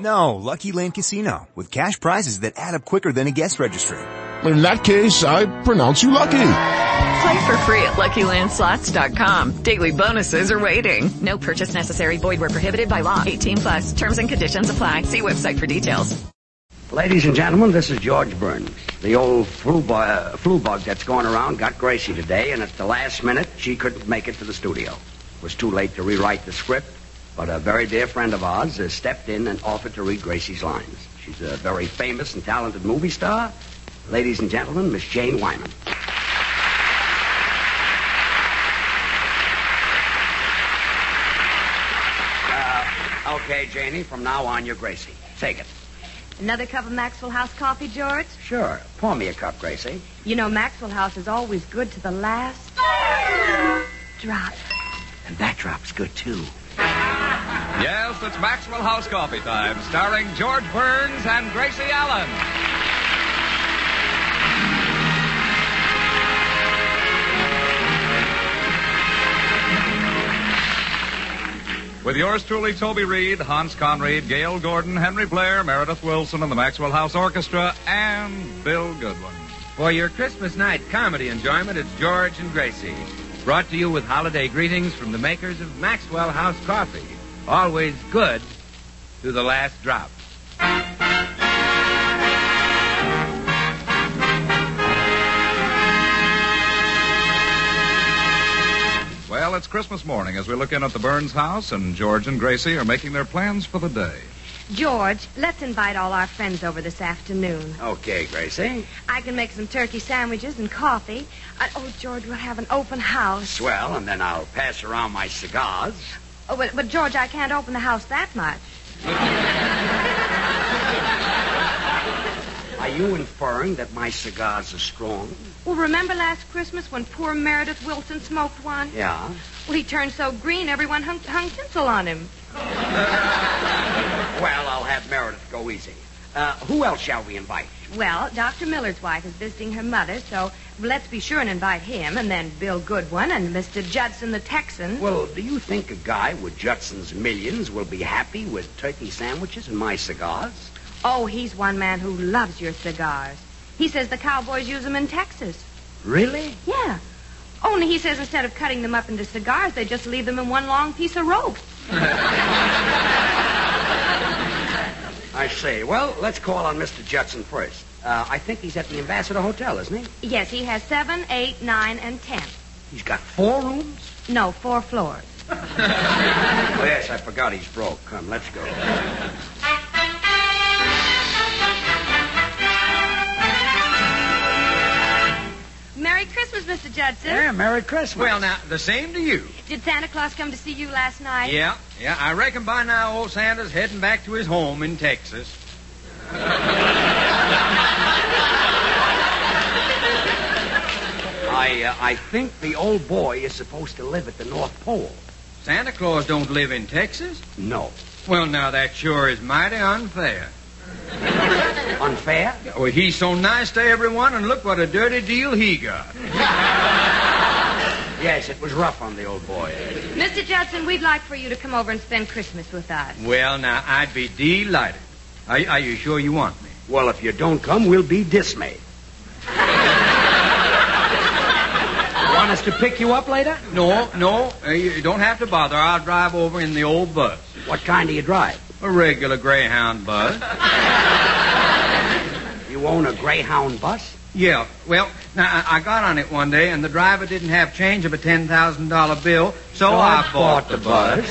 No, Lucky Land Casino, with cash prizes that add up quicker than a guest registry. In that case, I pronounce you lucky. Play for free at LuckyLandSlots.com. Daily bonuses are waiting. No purchase necessary. Void where prohibited by law. 18 plus. Terms and conditions apply. See website for details. Ladies and gentlemen, this is George Burns. The old flu, bu- uh, flu bug that's going around got Gracie today, and at the last minute, she couldn't make it to the studio. It was too late to rewrite the script, but a very dear friend of ours uh, stepped in and offered to read Gracie's lines. She's a very famous and talented movie star. Ladies and gentlemen, Miss Jane Wyman. Uh, okay, Janie, from now on, you're Gracie. Take it. Another cup of Maxwell House coffee, George? Sure. Pour me a cup, Gracie. You know Maxwell House is always good to the last drop. And that drop's good, too. Yes, it's Maxwell House Coffee Time, starring George Burns and Gracie Allen. With yours truly, Toby Reed, Hans Conried, Gale Gordon, Henry Blair, Meredith Willson, and the Maxwell House Orchestra, and Bill Goodwin. For your Christmas night comedy enjoyment, it's George and Gracie. Brought to you with holiday greetings from the makers of Maxwell House Coffee. Always good to the last drop. Well, it's Christmas morning as we look in at the Burns house, and George and Gracie are making their plans for the day. George, let's invite all our friends over this afternoon. Okay, Gracie. I can make some turkey sandwiches and coffee. Uh, oh, George, we'll have an open house. Swell, and then I'll pass around my cigars. Oh, but, but George, I can't open the house that much. Are you inferring that my cigars are strong? Well, remember last Christmas when poor Meredith Willson smoked one? Yeah. Well, he turned so green, everyone hung, hung tinsel on him. Well, I'll have Meredith go easy. Uh, who else shall we invite? Well, Dr. Miller's wife is visiting her mother, so let's be sure and invite him, and then Bill Goodwin and Mr. Judson the Texan. Well, do you think a guy with Judson's millions will be happy with turkey sandwiches and my cigars? Oh, he's one man who loves your cigars. He says the cowboys use them in Texas. Really? Yeah. Only he says instead of cutting them up into cigars, they just leave them in one long piece of rope. I see. Well, let's call on Mr. Judson first. Uh, I think he's at the Ambassador Hotel, isn't he? Yes, he has seven, eight, nine, and ten. He's got four rooms? No, four floors. Oh, yes, I forgot he's broke. Come, let's go. Merry Christmas, Mr. Judson. Yeah, Merry Christmas. Well, now, the same to you. Did Santa Claus come to see you last night? Yeah, yeah. I reckon by now old Santa's heading back to his home in Texas. I, uh, I think the old boy is supposed to live at the North Pole. Santa Claus don't live in Texas? No. Well, now, that sure is mighty unfair. Unfair? Well, he's so nice to everyone, and look what a dirty deal he got. Yes, it was rough on the old boy. Mr. Judson, we'd like for you to come over and spend Christmas with us. Well, now, I'd be delighted. Are, are you sure you want me? Well, if you don't come, we'll be dismayed. Want us to pick you up later? No, no, uh, you don't have to bother. I'll drive over in the old bus. What kind do you drive? A regular Greyhound bus. You own a Greyhound bus? Yeah, well, now I I got on it one day, and the driver didn't have change of a ten thousand dollar bill, so So I bought the bus.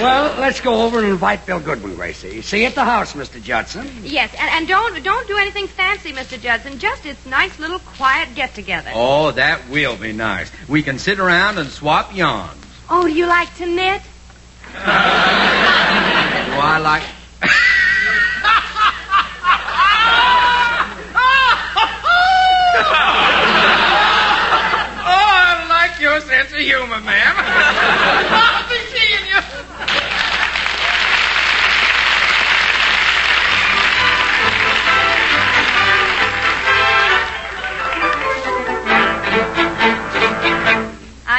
Well, let's go over and invite Bill Goodwin, Gracie. See you at the house, Mr. Judson. Yes, and, and don't don't do anything fancy, Mr. Judson. Just it's nice little quiet get together. Oh, that will be nice. We can sit around and swap yarns. Oh, do you like to knit? Do I like. oh, I like your sense of humor, ma'am.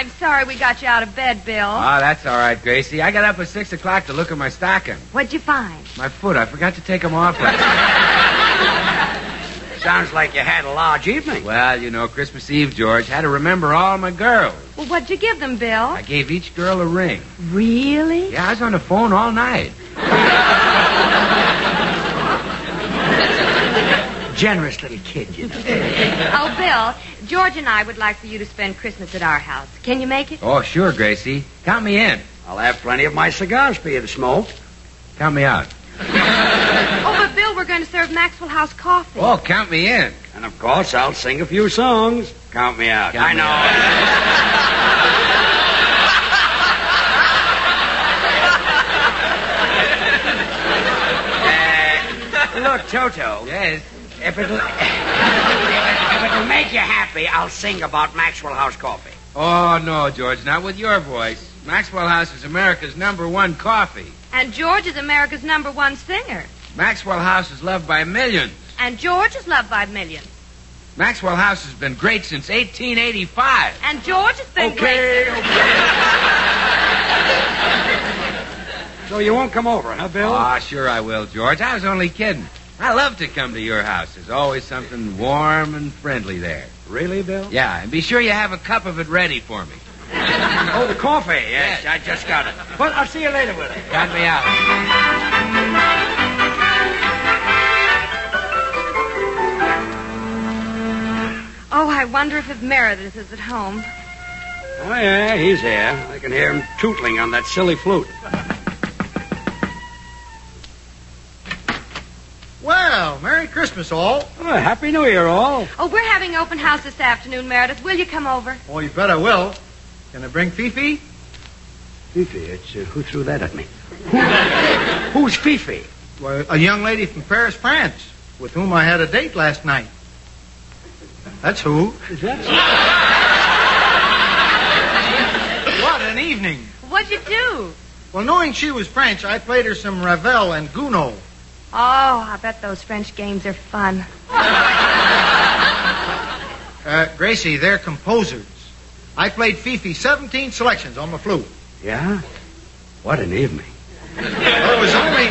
I'm sorry we got you out of bed, Bill. Oh, that's all right, Gracie. I got up at six o'clock to look at my stocking. What'd you find? My foot. I forgot to take them off. Sounds like you had a large evening. well, you know, Christmas Eve, George, had to remember all my girls. Well, what'd you give them, Bill? I gave each girl a ring. Really? Yeah, I was on the phone all night. Generous little kid, you know. Oh, Bill, George and I would like for you to spend Christmas at our house. Can you make it? Oh, sure, Gracie. Count me in. I'll have plenty of my cigars for you to smoke. Count me out. Oh, but Bill, we're going to serve Maxwell House coffee. Oh, count me in. And of course, I'll sing a few songs. Count me out. Count I me know. Uh, look, Toto. Yes. If it'll, if, it, if it'll make you happy, I'll sing about Maxwell House coffee. Oh, no, George, not with your voice. Maxwell House is America's number one coffee. And George is America's number one singer. Maxwell House is loved by millions. And George is loved by millions. Maxwell House has been great since 1885. And George has been great. Okay, great. So you won't come over, huh, Bill? Ah, sure I will, George. I was only kidding. I love to come to your house. There's always something warm and friendly there. really, Bill? Yeah, and be sure you have a cup of it ready for me. Oh, the coffee. Yes, Yes. I just got it. Well, I'll see you later with it. Count me out. Oh, I wonder if Meredith is at home. Oh, yeah, he's here. I can hear him tootling on that silly flute. Merry Christmas, all. Oh, Happy New Year, all. Oh, we're having open house this afternoon, Meredith. Will you come over? Oh, you bet I will. Can I bring Fifi? Fifi, it's, uh, who threw that at me? Who, who's Fifi? Well, a young lady from Paris, France, with whom I had a date last night. That's who. Is that? What an evening. What'd you do? Well, knowing she was French, I played her some Ravel and Gounod. Oh, I bet those French games are fun. Uh, Gracie, they're composers. I played Fifi 17 selections on the flute. Yeah? What an evening. Well, it was only.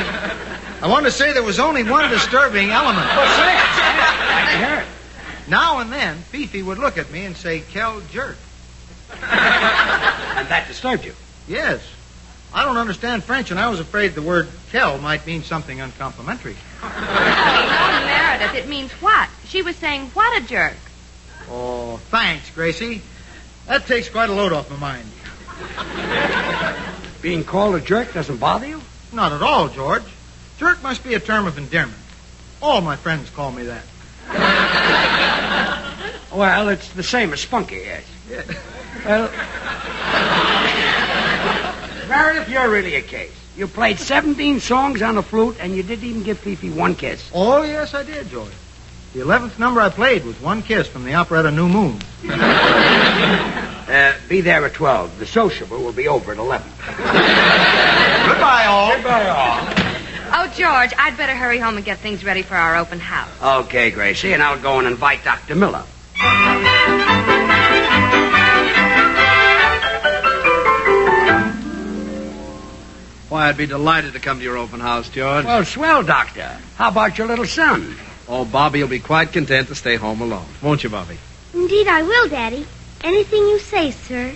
I want to say there was only one disturbing element. What's that? I can hear it. Now and then, Fifi would look at me and say, Quel jerk. And that disturbed you. Yes. I don't understand French, and I was afraid the word Quel might mean something uncomplimentary. Oh, Meredith, it means what? She was saying, what a jerk. Oh, thanks, Gracie. That takes quite a load off my mind. Being called a jerk doesn't bother you? Not at all, George. Jerk must be a term of endearment. All my friends call me that. Well, it's the same as spunky, yes. Well, Meredith, you're really a case. You played 17 songs on the flute, and you didn't even give Fifi one kiss. Oh, yes, I did, George. The eleventh number I played was One Kiss from the operetta New Moon. Uh, be there at 12. The sociable will be over at 11. Goodbye, all. Goodbye, all. Oh, George, I'd better hurry home and get things ready for our open house. Okay, Gracie, and I'll go and invite Dr. Miller. Why, I'd be delighted to come to your open house, George. Well, swell, Doctor. How about your little son? oh, Bobby will be quite content to stay home alone. Won't you, Bobby? Indeed, I will, Daddy. Anything you say, sir.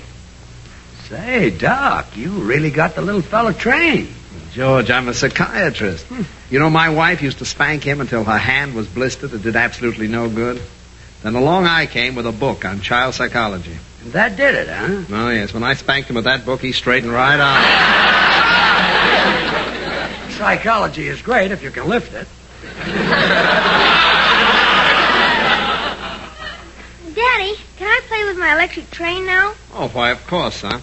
Say, Doc, you really got the little fellow trained. George, I'm a psychiatrist. Hmm. You know, my wife used to spank him until her hand was blistered. It did absolutely no good. Then along I came with a book on child psychology. And that did it, huh? Oh, yes. When I spanked him with that book, he straightened right out. Psychology is great if you can lift it. Daddy, can I play with my electric train now? Oh, why, of course, son.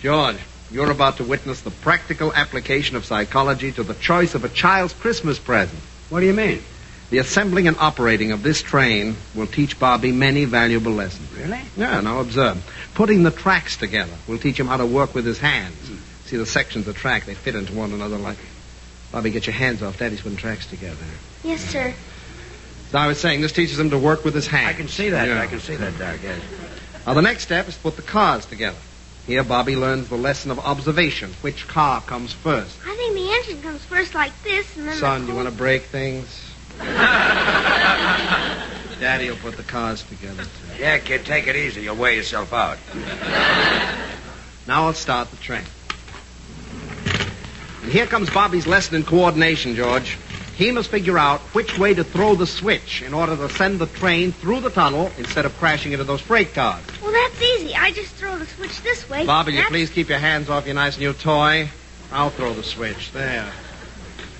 George, you're about to witness the practical application of psychology to the choice of a child's Christmas present. What do you mean? The assembling and operating of this train will teach Bobby many valuable lessons. Really? Yeah, now observe. Putting the tracks together will teach him how to work with his hands. Hmm. See the sections of track, they fit into one another like. Bobby, get your hands off. Daddy's putting tracks together. Yes, sir. So I was saying, this teaches him to work with his hands. I can see that. Yeah. I can see that, Doc, yes. Now, the next step is to put the cars together. Here, Bobby learns the lesson of observation. Which car comes first? I think the engine comes first like this, and then Son, the you want to break things? Daddy will put the cars together. Too. Yeah, kid, take it easy. You'll wear yourself out. Now I'll start the train. Here comes Bobby's lesson in coordination, George. He must figure out which way to throw the switch in order to send the train through the tunnel instead of crashing into those freight cars. Well, that's easy. I just throw the switch this way. Bobby, you That's- please keep your hands off your nice new toy? I'll throw the switch. There.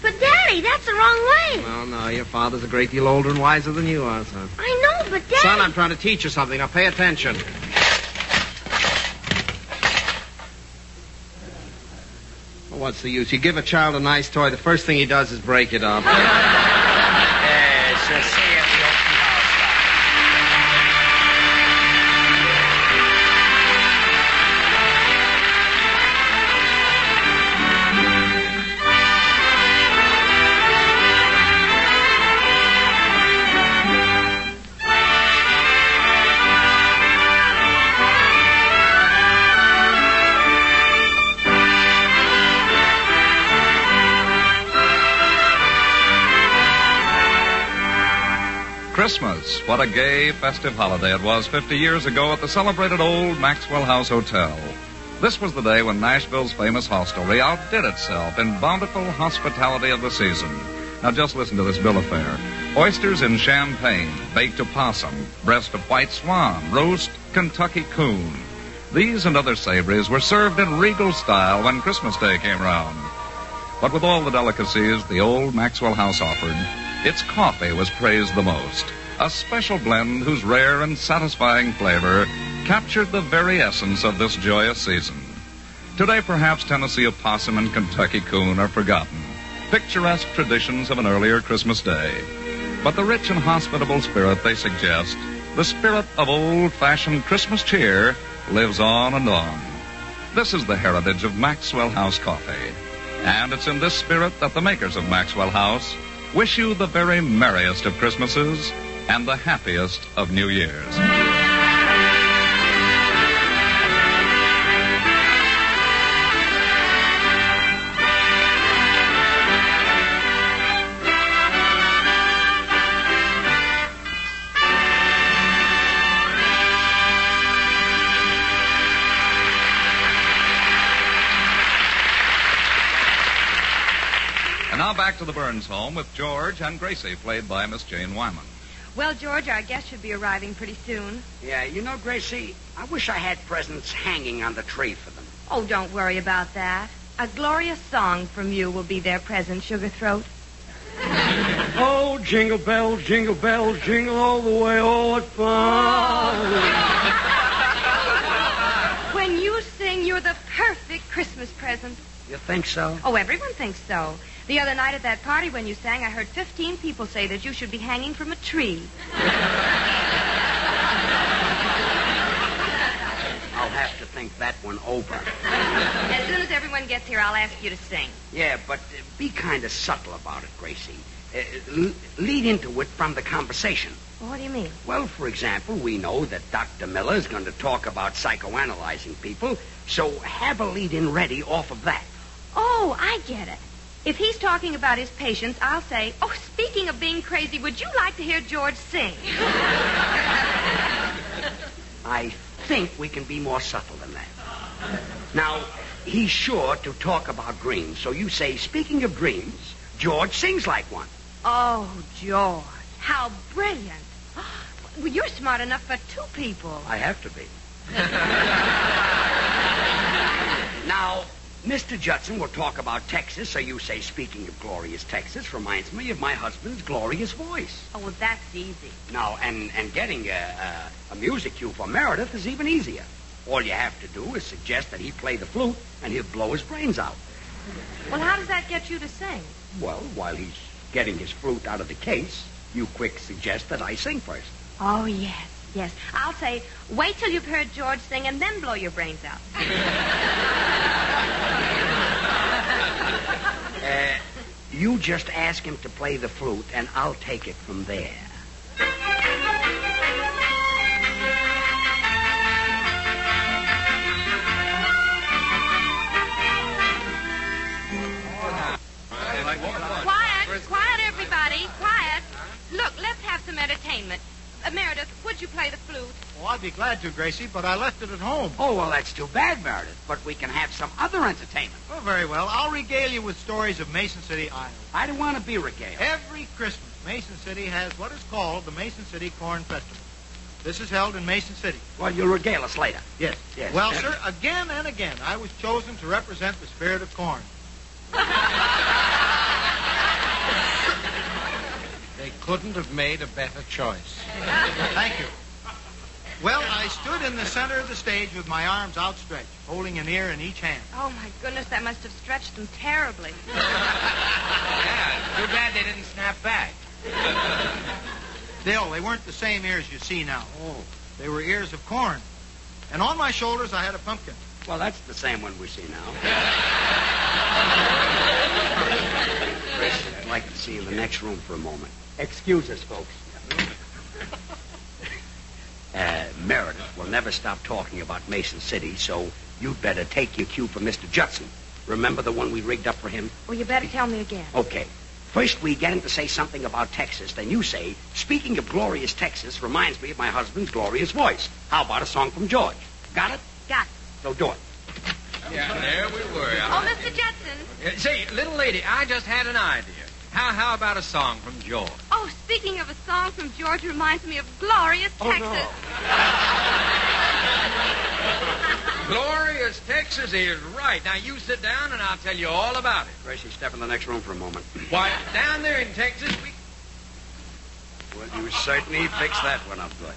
But, Daddy, that's the wrong way. Well, no, your father's a great deal older and wiser than you are, son. I know, but Daddy. Son, I'm trying to teach you something. Now pay attention. What's the use? You give a child a nice toy, the first thing he does is break it up. What a gay, festive holiday it was 50 years ago at the celebrated old Maxwell House Hotel. This was the day when Nashville's famous hostelry outdid itself in bountiful hospitality of the season. Now just listen to this bill of fare. Oysters in champagne, baked opossum, breast of white swan, roast Kentucky coon. These and other savories were served in regal style when Christmas Day came round. But with all the delicacies the old Maxwell House offered, its coffee was praised the most. A special blend whose rare and satisfying flavor captured the very essence of this joyous season. Today, perhaps Tennessee opossum and Kentucky coon are forgotten, picturesque traditions of an earlier Christmas day. But the rich and hospitable spirit they suggest, the spirit of old fashioned Christmas cheer, lives on and on. This is the heritage of Maxwell House coffee. And it's in this spirit that the makers of Maxwell House wish you the very merriest of Christmases and the happiest of New Years. And now back to the Burns home with George and Gracie, played by Miss Jane Wyman. Well, George, our guest should be arriving pretty soon. Yeah, you know, Gracie, I wish I had presents hanging on the tree for them. Oh, don't worry about that. A glorious song from you will be their present, Sugar Throat. Oh, jingle bells, jingle bells, jingle all the way. Oh, what fun. When you sing, you're the perfect Christmas present. You think so? Oh, everyone thinks so. The other night at that party when you sang, I heard 15 people say that you should be hanging from a tree. I'll have to think that one over. As soon as everyone gets here, I'll ask you to sing. Yeah, but uh, be kind of subtle about it, Gracie. Uh, l- lead into it from the conversation. What do you mean? Well, for example, we know that Dr. Miller is going to talk about psychoanalyzing people, so have a lead in ready off of that. Oh, I get it. If he's talking about his patients, I'll say, Oh, speaking of being crazy, would you like to hear George sing? I think we can be more subtle than that. Now, he's sure to talk about dreams, so you say, speaking of dreams, George sings like one. Oh, George, how brilliant. Well, you're smart enough for two people. I have to be. now, Mr. Judson will talk about Texas, so you say, speaking of glorious Texas, reminds me of my husband's glorious voice. Oh, well, that's easy. Now, and, and getting a, a, a music cue for Meredith is even easier. All you have to do is suggest that he play the flute, and he'll blow his brains out. Well, how does that get you to sing? Well, while he's getting his flute out of the case, you quick suggest that I sing first. Oh, yes, yes. I'll say, wait till you've heard George sing and then blow your brains out. Uh, you just ask him to play the flute, and I'll take it from there. Quiet, quiet, everybody, quiet. Look, let's have some entertainment. Uh, Meredith, would you play the flute? Oh, I'd be glad to, Gracie, but I left it at home. Oh, well, that's too bad, Meredith. But we can have some other entertainment. Oh, very well. I'll regale you with stories of Mason City, Iowa. I don't want to be regaled. Every Christmas, Mason City has what is called the Mason City Corn Festival. This is held in Mason City. Well, you'll regale us later. Yes. Yes. Well, sir, again and again, I was chosen to represent the spirit of corn. They couldn't have made a better choice. Thank you. Well, I stood in the center of the stage with my arms outstretched, holding an ear in each hand. Oh, my goodness, that must have stretched them terribly. Yeah, too bad they didn't snap back. Still, they weren't the same ears you see now. Oh. They were ears of corn. And on my shoulders, I had a pumpkin. Well, that's the same one we see now. Chris, I'd like to see you in the next room for a moment. Excuse us, folks. Uh, Meredith will never stop talking about Mason City, so you'd better take your cue from Mr. Judson. Remember the one we rigged up for him? Well, you better tell me again. Okay. First, we get him to say something about Texas. Then you say, speaking of glorious Texas, reminds me of my husband's glorious voice. How about a song from George? Got it? Got it. So do it. Yeah, there we were. Oh, Mr. Judson. Uh, say, little lady, I just had an idea. How how about a song from George? Oh, speaking of a song from George reminds me of glorious Oh, Texas. Glorious Texas is right. Now you sit down and I'll tell you all about it. Gracie, step in the next room for a moment. Why, down there in Texas, we Well, you certainly fixed that one up good.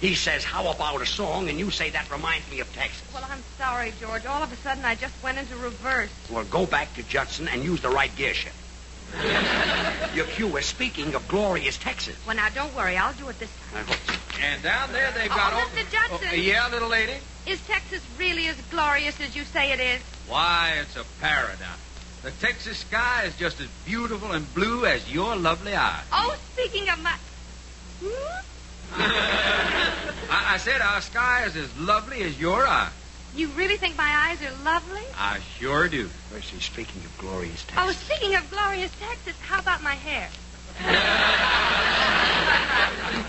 He says, how about a song? And you say, that reminds me of Texas. Well, I'm sorry, George. All of a sudden, I just went into reverse. Well, go back to Judson and use the right gear shift. Your cue is speaking of glorious Texas. Well, now, don't worry. I'll do it this time. I hope so. and down there they've Oh, got all. Mr. Oh, Judson. Oh, yeah, little lady. Is Texas really as glorious as you say it is? Why, it's a paradise. The Texas sky is just as beautiful and blue as your lovely eyes. Oh, speaking of my... Hmm? I, I said our sky is as lovely as your eyes. You really think my eyes are lovely? I sure do. Gracie, speaking of glorious Texas. Oh, Texas. speaking of glorious Texas, how about my hair?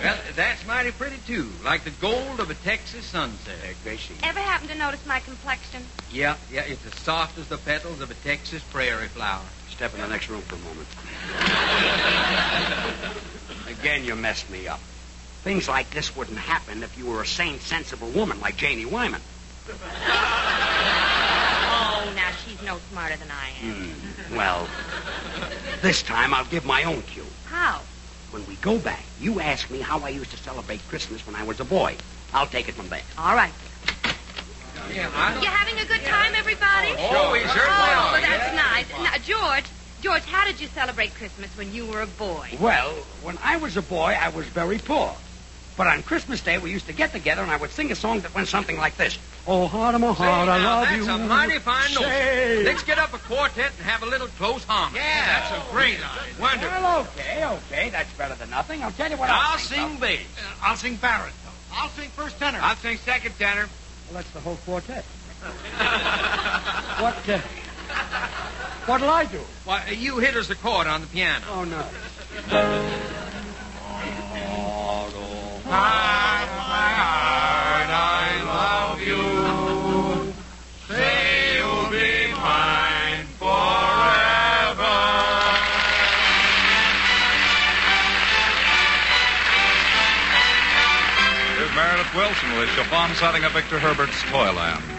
Well, that's mighty pretty too, like the gold of a Texas sunset. Uh, Gracie. Ever happen to notice my complexion? Yeah, yeah, it's as soft as the petals of a Texas prairie flower. Step in the next room for a moment. Again, you messed me up. Things like this wouldn't happen if you were a sane, sensible woman like Janie Wyman. Oh, now she's no smarter than I am. Hmm. Well, this time I'll give my own cue. How? When we go back, you ask me how I used to celebrate Christmas when I was a boy. I'll take it from there. All right. Yeah, I You having a good time, everybody? Oh, we certainly oh, are, well, that's yeah. nice. Now, George, George, how did you celebrate Christmas when you were a boy? Well, when I was a boy, I was very poor. But on Christmas Day, we used to get together and I would sing a song that went something like this. Oh, heart of my Say, heart, I now, love that's you. a mighty fine note. Say. Let's get up a quartet and have a little close harmony. Yeah, that's a great idea. Wonderful. Well, okay, okay. That's better than nothing. I'll tell you what I'll, I'll sing. sing bass. Uh, I'll sing baritone. I'll sing first tenor. I'll sing second tenor. Well, that's the whole quartet. what, uh, what'll I do? Why, you hit us a chord on the piano. Oh, no. Willson with Chiffon setting up Victor Herbert's Toyland.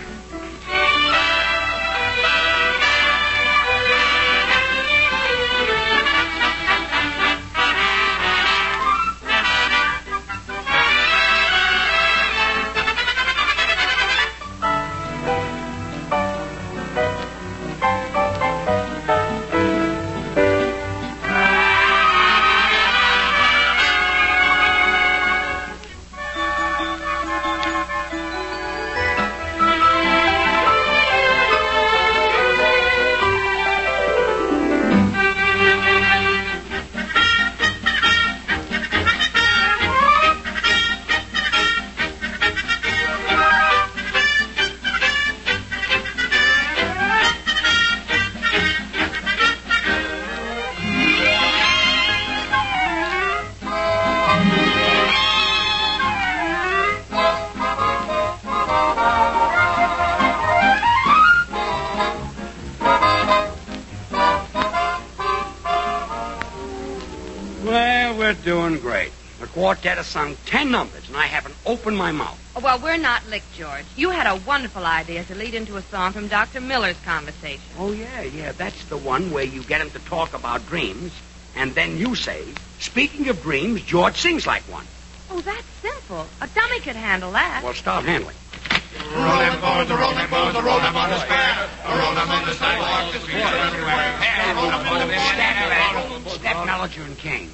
Quartet has sung ten numbers, and I haven't opened my mouth. Oh, Well, we're not licked, George. You had a wonderful idea to lead into a song from Dr. Miller's conversation. Oh, yeah, yeah. That's the one where you get him to talk about dreams, and then you say, speaking of dreams, George sings like one. Oh, that's simple. A dummy could handle that. Well, start handling. Roll them bones, roll them bones, roll them on the square. Roll them on the sidewalk, the streets are everywhere. Roll them on the Step, Step Mellinger and King.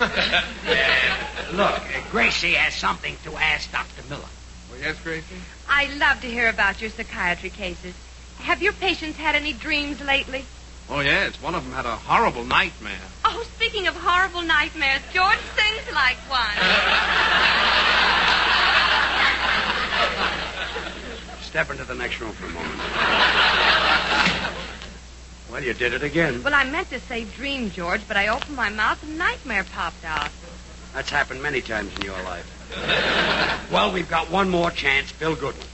Look, uh, Gracie has something to ask Dr. Miller. Well, yes, Gracie? I love to hear about your psychiatry cases. Have your patients had any dreams lately? Oh, yes. One of them had a horrible nightmare. Oh, speaking of horrible nightmares, George sings like one. Step into the next room for a moment. Well, you did it again. well, I meant to say dream, George, but I opened my mouth and nightmare popped out. That's happened many times in your life. well, we've got one more chance, Bill Goodwin.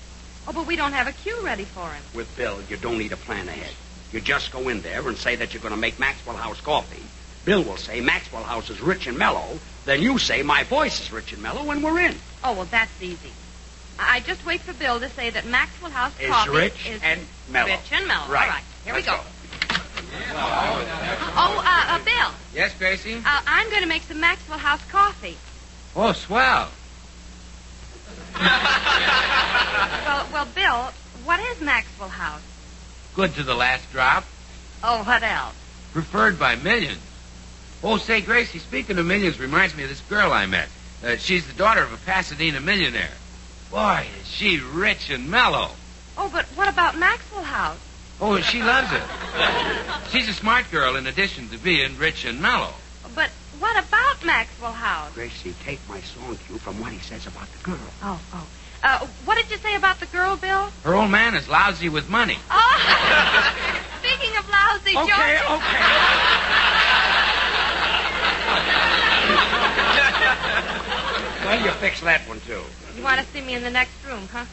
Oh, but we don't have a cue ready for him. With Bill, you don't need a plan ahead. You just go in there and say that you're going to make Maxwell House coffee. Bill will say Maxwell House is rich and mellow. Then you say my voice is rich and mellow, and we're in. Oh, well, that's easy. I I just wait for Bill to say that Maxwell House Is coffee rich is and mellow. Rich and mellow. Right. All right, here we Let's go. go. Oh, uh, uh, Bill, Yes, Gracie? uh, I'm going to make some Maxwell House coffee. Oh, swell. Well, well, Bill, what is Maxwell House? Good to the last drop. Oh, what else? Preferred by millions. Oh, say, Gracie, speaking of millions reminds me of this girl I met. Uh, she's the daughter of a Pasadena millionaire. Boy, is she rich and mellow. Oh, but what about Maxwell House? Oh, she loves it. She's a smart girl in addition to being rich and mellow. But what about Maxwell House? Gracie, take my song cue from what he says about the girl. Oh, oh. Uh, what did you say about the girl, Bill? Her old man is lousy with money. Oh, speaking of lousy, Okay, George. okay. well, you fix that one, too. You want to see me in the next room, huh?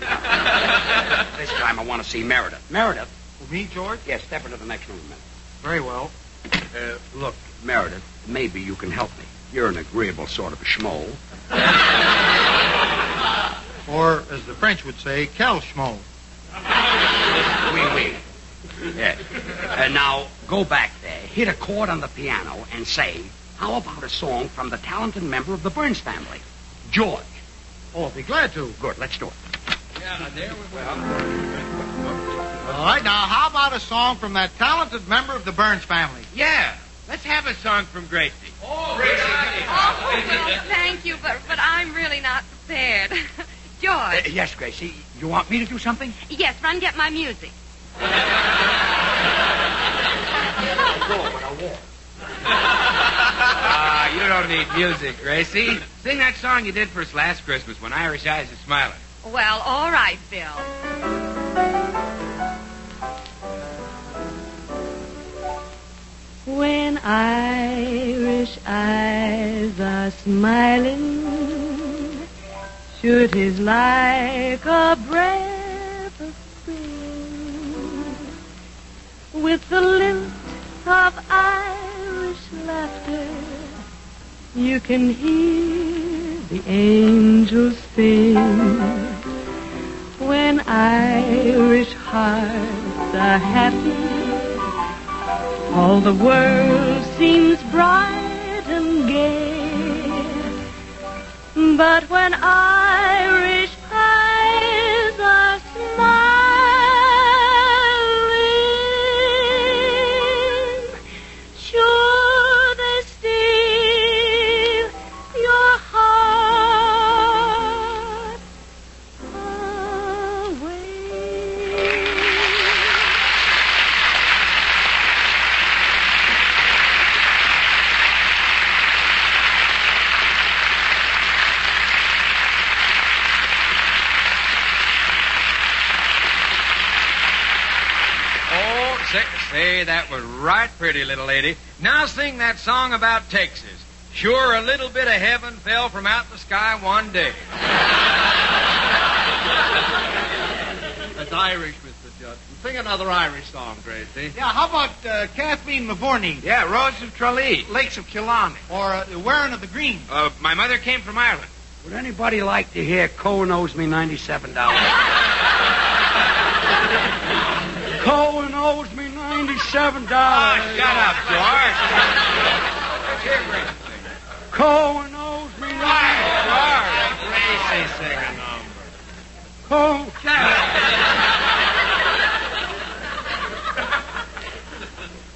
This time I want to see Meredith. Meredith? me, George? Yes, step into the next room a minute. Very well. Uh, look, Meredith, maybe you can help me. You're an agreeable sort of a schmo. Or, as the French would say, quel schmo. Oui, oui. Yeah. Uh, now, go back there, hit a chord on the piano, and say, how about a song from the talented member of the Burns family, George? Oh, I'll be glad to. Good, let's do it. Yeah, there we All right, now, how about a song from that talented member of the Burns family? Yeah, let's have a song from Gracie. Oh, Gracie. Oh, well, thank you, but but I'm really not prepared. Uh, George. yes, Gracie, you want me to do something? Yes, run get my music. Ah, you don't need music, Gracie. Sing that song you did for us last Christmas when Irish Eyes are smiling. Well, all right, Bill. When Irish eyes are smiling, should his like a breath of spring, with the lilt of Irish laughter, you can hear the angels sing. When Irish hearts are happy, all the world seems bright and gay. But when Irish pretty, little lady. Now sing that song about Texas. Sure, a little bit of heaven fell from out the sky one day. That's Irish, Mr. Judson. Sing another Irish song, Gracie. Yeah, how about uh, Kathleen Mavourneen? Yeah, Rose of Tralee. Lakes of Killarney. Or uh, the Wearing of the Green. Uh, my mother came from Ireland. Would anybody like to hear Cohen owes me $97? Cohen owes me $97. Oh, shut up, George. Let's hear Gracie. Cohen owes me George. Gracie, sing a number. Cohen. Shut.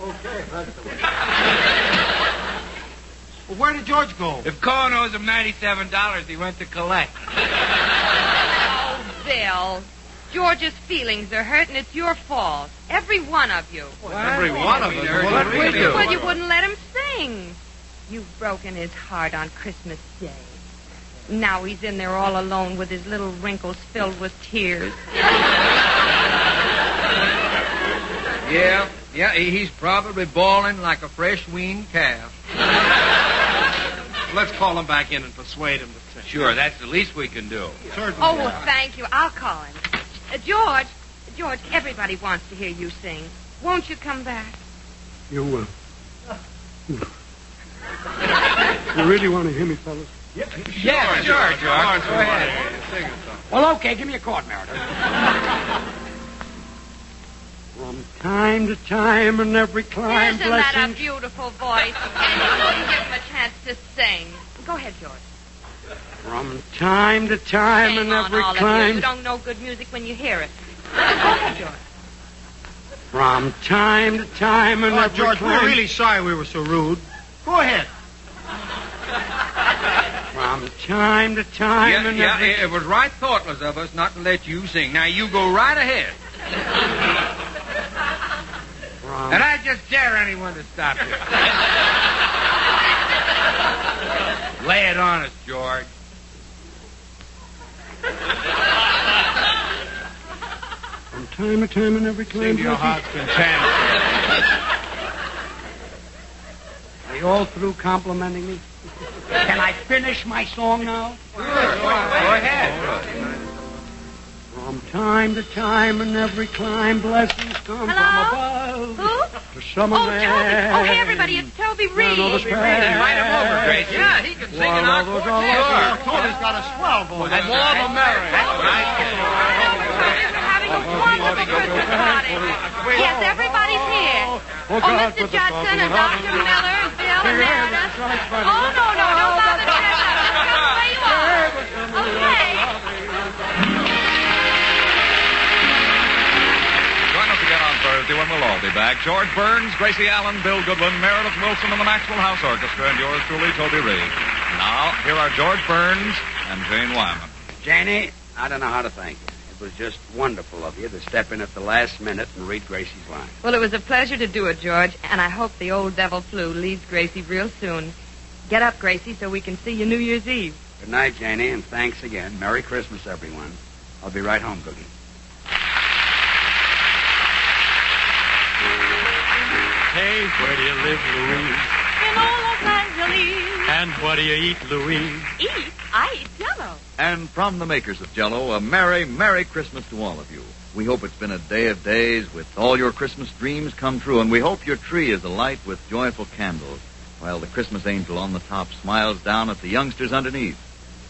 Okay, that's the way. Well, where did George go? If Cohen owes him $97, he went to collect. Oh, Bill. George's feelings are hurt, and it's your fault. Every one of you. Every one of us. Well, what we do? Well, you wouldn't let him sing. You've broken his heart on Christmas Day. Now he's in there all alone with his little wrinkles filled with tears. Yeah, yeah, he's probably bawling like a fresh weaned calf. Let's call him back in and persuade him to sing. Sure, that's the least we can do. Certainly. Oh, well, thank you. I'll call him. Uh, George, George, everybody wants to hear you sing. Won't you come back? You will. You really want to hear me, fellas? Yeah, sure, George. Go ahead. Sing a song. Well, okay, give me a chord, Meredith. From time to time and every climb, Isn't that a beautiful voice? And you wouldn't give him a chance to sing. Go ahead, George. From time to time Shame and on every all of you. You don't know good music when you hear it. George. From time to time and Oh, every George, climb. we're really sorry we were so rude. Go ahead. From time to time Yeah, and yeah, every. it was right thoughtless of us not to let you sing. Now you go right ahead. From And I just dare anyone to stop you. Lay it on us, George. From time to time and every Sing climb, your blessings. heart's content. Are you all through complimenting me? Can I finish my song now? Go ahead. From time to time and every climb, blessings come Hello? from above. Who? To some Oh, of Toby. Oh, hey, everybody, it's Toby Reed. None of us pass. Invite him over, Gracie. Yeah, he can sing in our Well, quartet. well, Toby's got a swell voice. And more the merrier. A wonderful Christmas party. Yes, everybody's here. Oh, Mr. Judson and Dr. Miller and Bill and Meredith. Oh, no, no, don't bother to get up. Just come where you are. Okay. Join us again on Thursday when we'll all be back. George Burns, Gracie Allen, Bill Goodwin, Meredith Willson, and the Maxwell House Orchestra, and yours truly, Toby Reed. Now, here are George Burns and Jane Wyman. Janie, I don't know how to thank you. It was just wonderful of you to step in at the last minute and read Gracie's line. Well, it was a pleasure to do it, George, and I hope the old devil flu leaves Gracie real soon. Get up, Gracie, so we can see you New Year's Eve. Good night, Janie, and thanks again. Merry Christmas, everyone. I'll be right home, Cookie. Hey, where do you live, Louise? In old Los Angeles. And what do you eat, Louise? Eat? I eat Jello. And from the makers of Jello, a merry, merry Christmas to all of you. We hope it's been a day of days with all your Christmas dreams come true, and we hope your tree is alight with joyful candles, while the Christmas angel on the top smiles down at the youngsters underneath.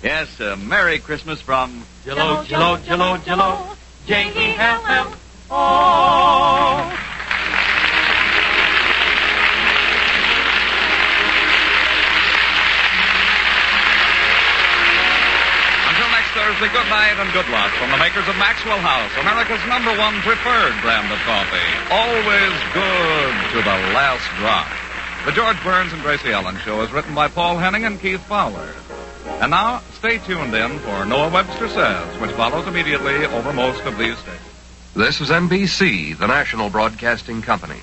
Yes, a Merry Christmas from Jello, Jello, Jello, Jello. J-E-L-L. Thursday, good night and good luck from the makers of Maxwell House, America's number one preferred brand of coffee. Always good to the last drop. The George Burns and Gracie Allen Show is written by Paul Henning and Keith Fowler. And now, stay tuned in for Noah Webster Says, which follows immediately over most of these stations. This is NBC, the national broadcasting company.